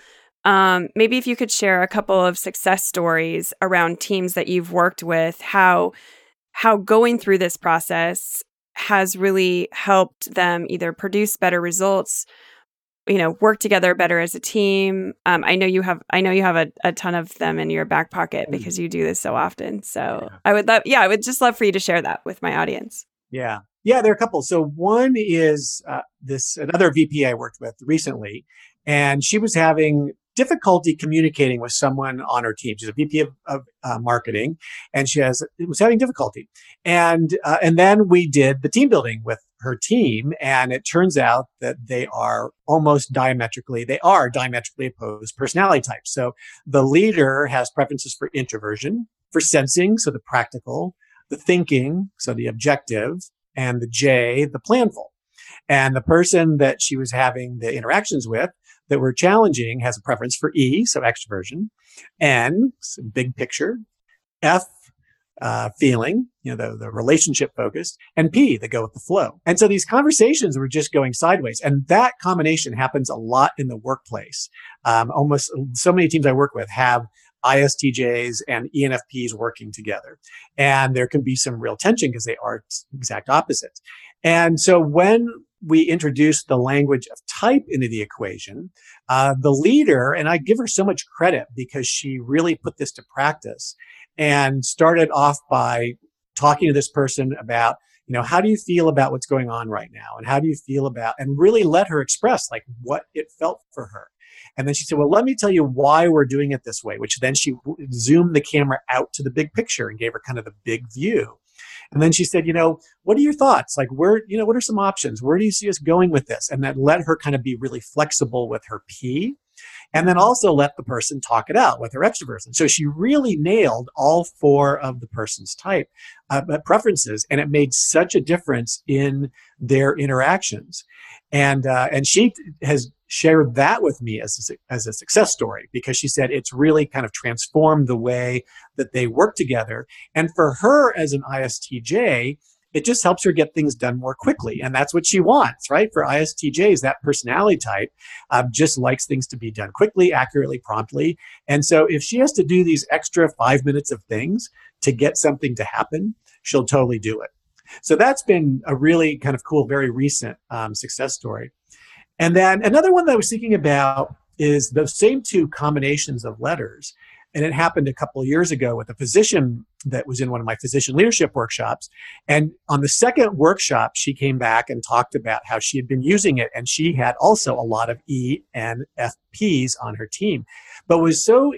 um, maybe if you could share a couple of success stories around teams that you've worked with how how going through this process has really helped them either produce better results you know work together better as a team. Um, i know you have i know you have a, a ton of them in your back pocket mm. because you do this so often. So yeah. i would love yeah i would just love for you to share that with my audience. Yeah. Yeah there are a couple. So one is uh, this another vp i worked with recently and she was having difficulty communicating with someone on her team. She's a VP of, of uh, marketing, and she has was having difficulty. And uh, and then we did the team building with her team, and it turns out that they are almost diametrically they are diametrically opposed personality types. So the leader has preferences for introversion, for sensing, so the practical, the thinking, so the objective, and the J, the planful. And the person that she was having the interactions with that were challenging has a preference for E, so extroversion, N, big picture, F, uh, feeling, you know, the, the relationship focused, and P, that go with the flow. And so these conversations were just going sideways. And that combination happens a lot in the workplace. Um, almost so many teams I work with have ISTJs and ENFPs working together. And there can be some real tension because they are exact opposites. And so when we introduced the language of type into the equation, uh, the leader, and I give her so much credit because she really put this to practice and started off by talking to this person about, you know, how do you feel about what's going on right now? And how do you feel about, and really let her express like what it felt for her. And then she said, well, let me tell you why we're doing it this way, which then she zoomed the camera out to the big picture and gave her kind of the big view. And then she said, you know, what are your thoughts? Like, where, you know, what are some options? Where do you see us going with this? And that let her kind of be really flexible with her P. And then also let the person talk it out with her extroversion. So she really nailed all four of the person's type uh, preferences, and it made such a difference in their interactions. And uh, and she has shared that with me as a, as a success story because she said it's really kind of transformed the way that they work together. And for her as an ISTJ, it just helps her get things done more quickly. And that's what she wants, right? For ISTJs, that personality type um, just likes things to be done quickly, accurately, promptly. And so if she has to do these extra five minutes of things to get something to happen, she'll totally do it. So that's been a really kind of cool, very recent um, success story. And then another one that I was thinking about is the same two combinations of letters. And it happened a couple of years ago with a physician that was in one of my physician leadership workshops. And on the second workshop, she came back and talked about how she had been using it. And she had also a lot of E and FPs on her team. But what was so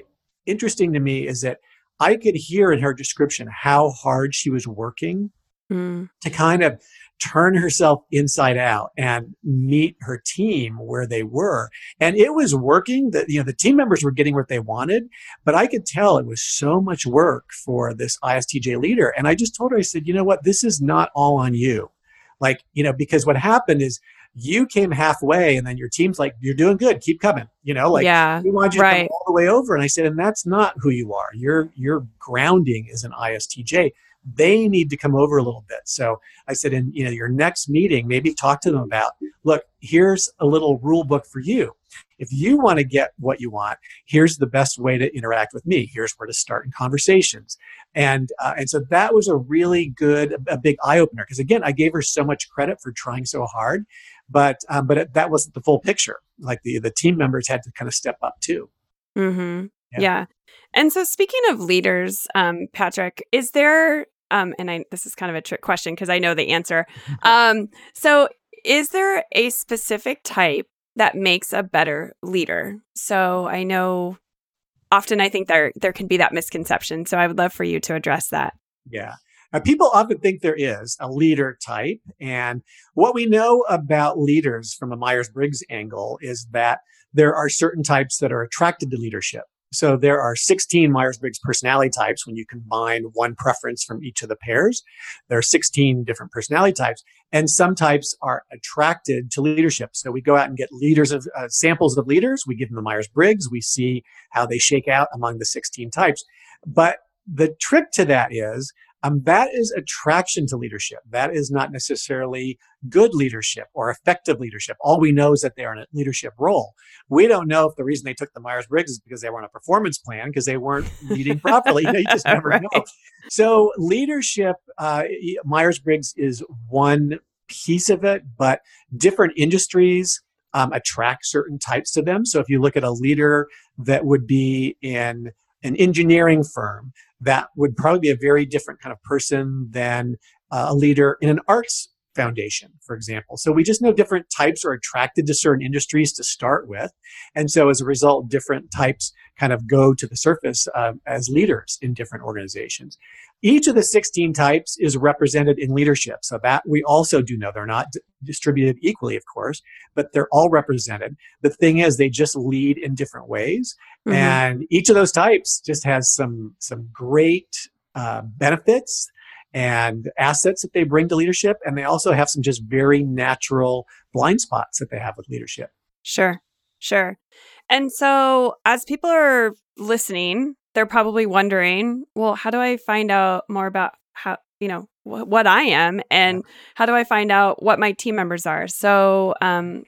interesting to me is that I could hear in her description how hard she was working mm. to kind of turn herself inside out and meet her team where they were. And it was working that, you know, the team members were getting what they wanted, but I could tell it was so much work for this ISTJ leader. And I just told her, I said, you know what? This is not all on you. Like, you know, because what happened is you came halfway and then your team's like, you're doing good. Keep coming. You know, like yeah, we want you right. to come all the way over. And I said, and that's not who you are. Your, your grounding is an ISTJ they need to come over a little bit. So I said, in you know your next meeting, maybe talk to them about, look, here's a little rule book for you. If you want to get what you want, here's the best way to interact with me. Here's where to start in conversations. And uh, and so that was a really good, a big eye opener. Because again, I gave her so much credit for trying so hard, but um, but it, that wasn't the full picture. Like the the team members had to kind of step up too. Mm-hmm. Yeah. yeah. And so, speaking of leaders, um, Patrick, is there um, and I this is kind of a trick question because I know the answer. Um, so is there a specific type that makes a better leader? So I know often I think there there can be that misconception. So I would love for you to address that. Yeah. Uh, people often think there is a leader type. And what we know about leaders from a Myers Briggs angle is that there are certain types that are attracted to leadership So there are 16 Myers Briggs personality types when you combine one preference from each of the pairs. There are 16 different personality types, and some types are attracted to leadership. So we go out and get leaders of uh, samples of leaders. We give them the Myers Briggs. We see how they shake out among the 16 types. But the trick to that is um, that is attraction to leadership. That is not necessarily good leadership or effective leadership. All we know is that they're in a leadership role. We don't know if the reason they took the Myers Briggs is because they were on a performance plan because they weren't leading properly. you, know, you just never right. know. So leadership, uh, Myers Briggs is one piece of it, but different industries um, attract certain types to them. So if you look at a leader that would be in an engineering firm, that would probably be a very different kind of person than uh, a leader in an arts foundation, for example. So we just know different types are attracted to certain industries to start with. And so as a result, different types kind of go to the surface uh, as leaders in different organizations. Each of the 16 types is represented in leadership. So that we also do know they're not d- distributed equally, of course, but they're all represented. The thing is, they just lead in different ways. Mm-hmm. And each of those types just has some, some great uh, benefits and assets that they bring to leadership. And they also have some just very natural blind spots that they have with leadership. Sure, sure. And so as people are listening, they're probably wondering, well, how do I find out more about how, you know, wh- what I am and how do I find out what my team members are? So, um,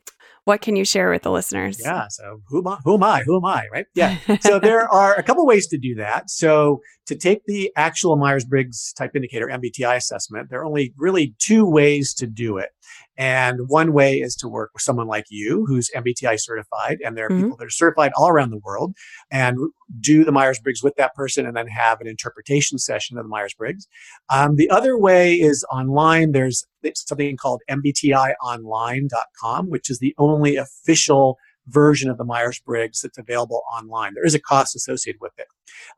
what can you share with the listeners? Yeah. So who am I? Who am I? Who am I? Right. Yeah. so there are a couple ways to do that. So to take the actual Myers-Briggs type indicator MBTI assessment, there are only really two ways to do it. And one way is to work with someone like you who's MBTI certified. And there are mm-hmm. people that are certified all around the world and do the Myers Briggs with that person and then have an interpretation session of the Myers Briggs. Um, the other way is online. There's something called MBTIonline.com, which is the only official version of the Myers Briggs that's available online. There is a cost associated with it.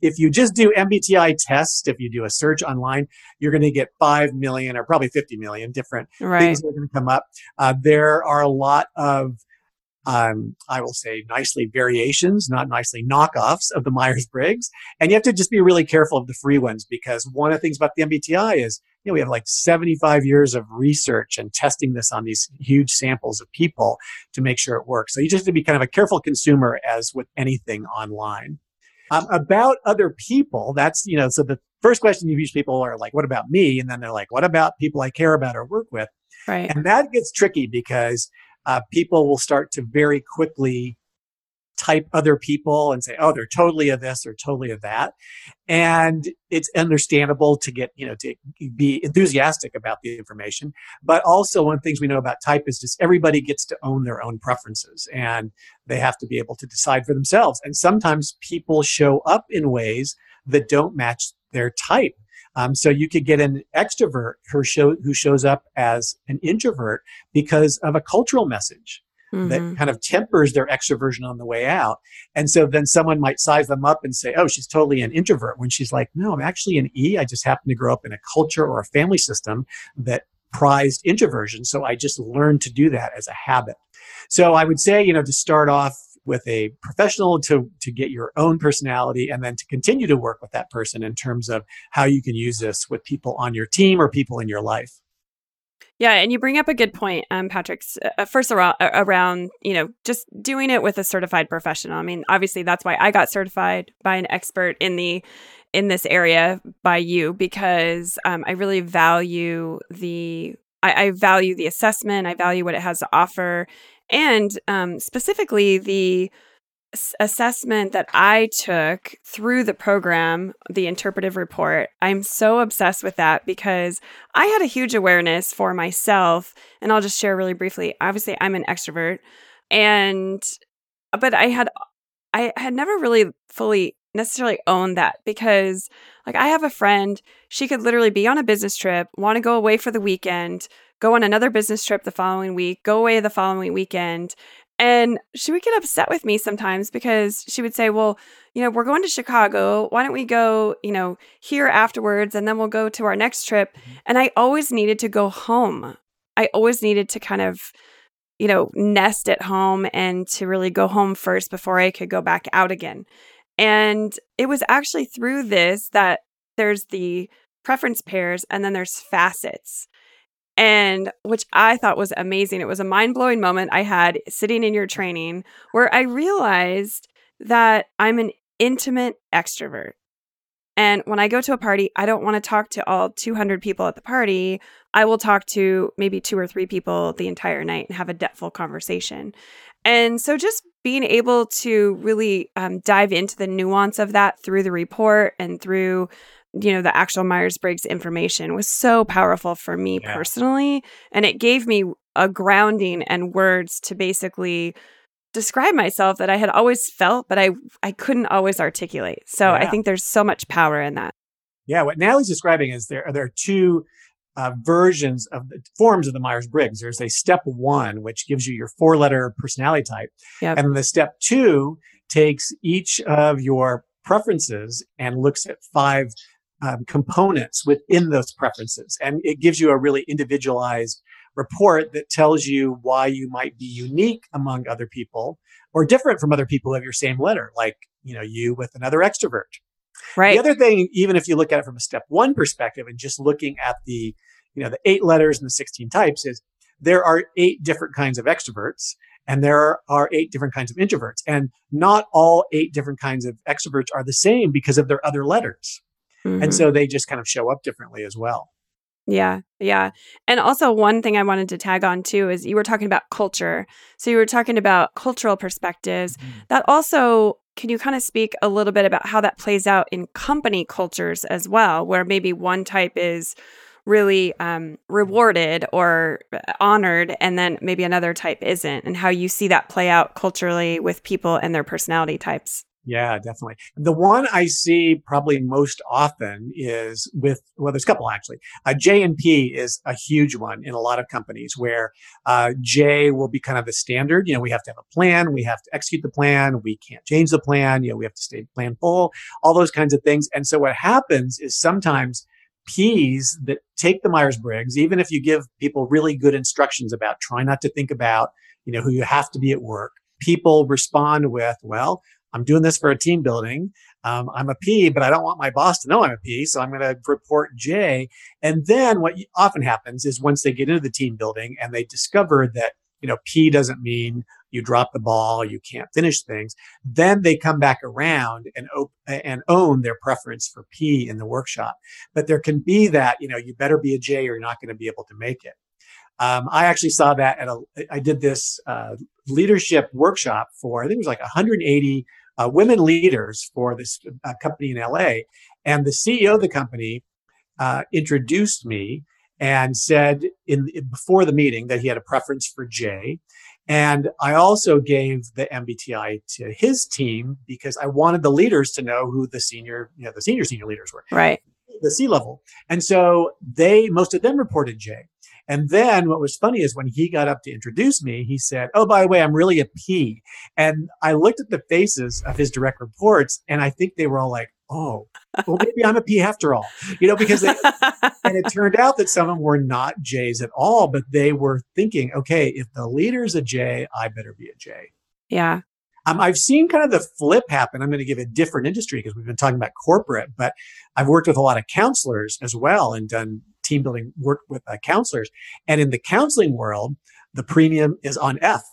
If you just do MBTI tests, if you do a search online, you're going to get 5 million or probably 50 million different right. things that are going to come up. Uh, there are a lot of um, I will say nicely variations, not nicely knockoffs of the Myers Briggs. And you have to just be really careful of the free ones because one of the things about the MBTI is, you know, we have like 75 years of research and testing this on these huge samples of people to make sure it works. So you just have to be kind of a careful consumer as with anything online. Um, about other people, that's, you know, so the first question you use people are like, what about me? And then they're like, what about people I care about or work with? Right. And that gets tricky because uh, people will start to very quickly type other people and say, oh, they're totally of this or totally of that. And it's understandable to get, you know, to be enthusiastic about the information. But also one of the things we know about type is just everybody gets to own their own preferences and they have to be able to decide for themselves. And sometimes people show up in ways that don't match their type. Um, so you could get an extrovert who, show, who shows up as an introvert because of a cultural message. Mm-hmm. that kind of tempers their extroversion on the way out. And so then someone might size them up and say, oh, she's totally an introvert when she's like, no, I'm actually an E. I just happen to grow up in a culture or a family system that prized introversion. So I just learned to do that as a habit. So I would say, you know, to start off, with a professional to, to get your own personality and then to continue to work with that person in terms of how you can use this with people on your team or people in your life. Yeah, and you bring up a good point, um, Patrick. Uh, first, around, around you know just doing it with a certified professional. I mean, obviously that's why I got certified by an expert in the in this area by you because um, I really value the I, I, value the assessment. I value what it has to offer, and um, specifically the assessment that I took through the program, the interpretive report. I'm so obsessed with that because I had a huge awareness for myself. And I'll just share really briefly. Obviously, I'm an extrovert, and but I had I had never really fully necessarily owned that because like I have a friend, she could literally be on a business trip, want to go away for the weekend, go on another business trip the following week, go away the following weekend. And she would get upset with me sometimes because she would say, Well, you know, we're going to Chicago. Why don't we go, you know, here afterwards and then we'll go to our next trip? Mm-hmm. And I always needed to go home. I always needed to kind of, you know, nest at home and to really go home first before I could go back out again. And it was actually through this that there's the preference pairs and then there's facets. And which I thought was amazing. It was a mind blowing moment I had sitting in your training where I realized that I'm an intimate extrovert. And when I go to a party, I don't want to talk to all 200 people at the party. I will talk to maybe two or three people the entire night and have a depthful conversation. And so just being able to really um, dive into the nuance of that through the report and through you know the actual myers-briggs information was so powerful for me yeah. personally and it gave me a grounding and words to basically describe myself that i had always felt but i i couldn't always articulate so yeah. i think there's so much power in that yeah what natalie's describing is there there are two uh, versions of the forms of the Myers Briggs. There's a step one, which gives you your four letter personality type. Yep. And the step two takes each of your preferences and looks at five um, components within those preferences. And it gives you a really individualized report that tells you why you might be unique among other people or different from other people of your same letter, like, you know, you with another extrovert Right. The other thing, even if you look at it from a step one perspective and just looking at the, you know, the eight letters and the 16 types is there are eight different kinds of extroverts and there are eight different kinds of introverts. And not all eight different kinds of extroverts are the same because of their other letters. Mm-hmm. And so they just kind of show up differently as well. Yeah, yeah. And also, one thing I wanted to tag on too is you were talking about culture. So, you were talking about cultural perspectives. Mm-hmm. That also can you kind of speak a little bit about how that plays out in company cultures as well, where maybe one type is really um, rewarded or uh, honored, and then maybe another type isn't, and how you see that play out culturally with people and their personality types? Yeah, definitely. The one I see probably most often is with, well, there's a couple actually. Uh, J and P is a huge one in a lot of companies where uh, J will be kind of the standard. You know, we have to have a plan, we have to execute the plan, we can't change the plan, you know, we have to stay plan full, all those kinds of things. And so what happens is sometimes P's that take the Myers Briggs, even if you give people really good instructions about try not to think about, you know, who you have to be at work, people respond with, well, I'm doing this for a team building. Um, I'm a P, but I don't want my boss to know I'm a P. So I'm going to report J. And then what often happens is once they get into the team building and they discover that, you know, P doesn't mean you drop the ball, you can't finish things. Then they come back around and, op- and own their preference for P in the workshop. But there can be that, you know, you better be a J or you're not going to be able to make it. Um, I actually saw that at a, I did this uh, leadership workshop for, I think it was like 180 uh, women leaders for this uh, company in LA. And the CEO of the company uh, introduced me and said in before the meeting that he had a preference for J. And I also gave the MBTI to his team because I wanted the leaders to know who the senior, you know, the senior senior leaders were. Right. The C level. And so they, most of them reported J. And then what was funny is when he got up to introduce me, he said, Oh, by the way, I'm really a P. And I looked at the faces of his direct reports and I think they were all like, Oh, well, maybe I'm a P after all, you know, because they, and it turned out that some of them were not J's at all, but they were thinking, okay, if the leader's a J, I better be a J. Yeah. Um, I've seen kind of the flip happen. I'm going to give a different industry because we've been talking about corporate, but I've worked with a lot of counselors as well and done team building work with uh, counselors. And in the counseling world, the premium is on F,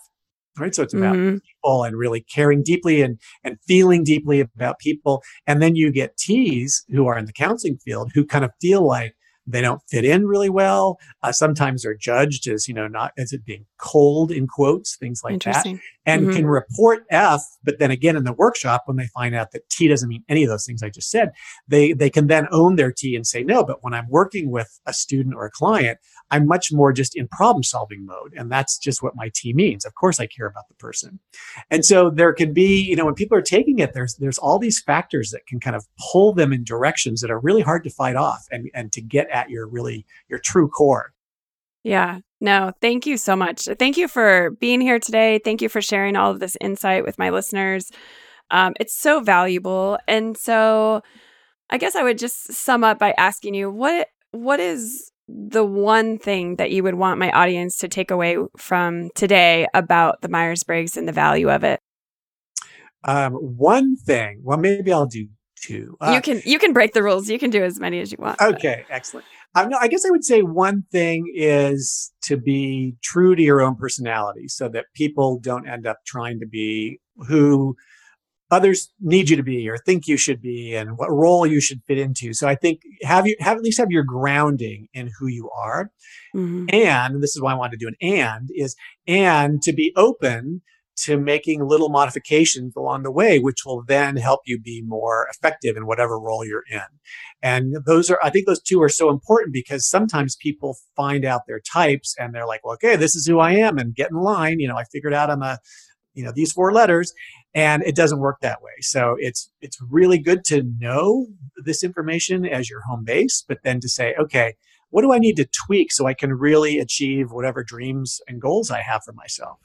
right? So it's about mm-hmm. people and really caring deeply and, and feeling deeply about people. And then you get T's who are in the counseling field who kind of feel like they don't fit in really well. Uh, sometimes they're judged as, you know, not as it being cold in quotes, things like that, and mm-hmm. can report F. But then again, in the workshop, when they find out that T doesn't mean any of those things I just said, they, they can then own their T and say, no, but when I'm working with a student or a client, I'm much more just in problem solving mode. And that's just what my T means. Of course, I care about the person. And so there can be, you know, when people are taking it, there's, there's all these factors that can kind of pull them in directions that are really hard to fight off and, and to get at your really, your true core. Yeah. No, thank you so much. Thank you for being here today. Thank you for sharing all of this insight with my listeners. Um, it's so valuable. And so I guess I would just sum up by asking you what what is the one thing that you would want my audience to take away from today about the Myers Briggs and the value of it? Um, one thing, well, maybe I'll do two. Uh, you can you can break the rules. You can do as many as you want. Okay, but. excellent. Um, no, I guess I would say one thing is to be true to your own personality, so that people don't end up trying to be who others need you to be or think you should be and what role you should fit into. So I think have you have at least have your grounding in who you are. Mm-hmm. And this is why I wanted to do an and is and to be open to making little modifications along the way, which will then help you be more effective in whatever role you're in. And those are, I think those two are so important because sometimes people find out their types and they're like, well, okay, this is who I am and get in line. You know, I figured out I'm a, you know, these four letters and it doesn't work that way. So it's, it's really good to know this information as your home base, but then to say, okay, what do I need to tweak so I can really achieve whatever dreams and goals I have for myself?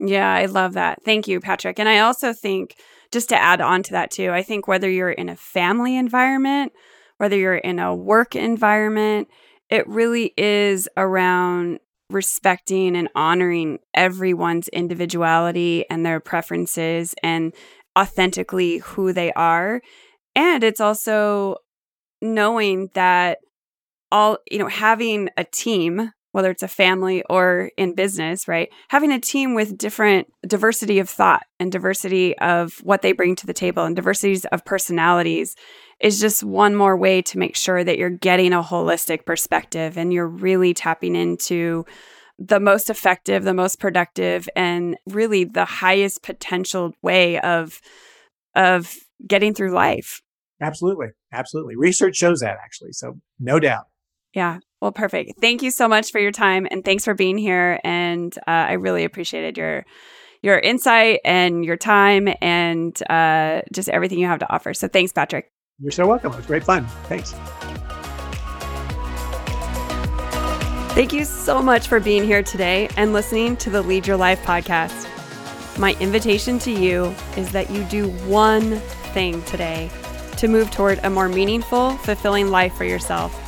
Yeah, I love that. Thank you, Patrick. And I also think, just to add on to that too, I think whether you're in a family environment, whether you're in a work environment, it really is around respecting and honoring everyone's individuality and their preferences and authentically who they are. And it's also knowing that all, you know, having a team whether it's a family or in business, right? Having a team with different diversity of thought and diversity of what they bring to the table and diversities of personalities is just one more way to make sure that you're getting a holistic perspective and you're really tapping into the most effective, the most productive and really the highest potential way of of getting through life. Absolutely. Absolutely. Research shows that actually. So, no doubt. Yeah. Well, perfect. Thank you so much for your time and thanks for being here. And uh, I really appreciated your your insight and your time and uh, just everything you have to offer. So thanks, Patrick. You're so welcome. It was great fun. Thanks. Thank you so much for being here today and listening to the Lead Your Life podcast. My invitation to you is that you do one thing today to move toward a more meaningful, fulfilling life for yourself.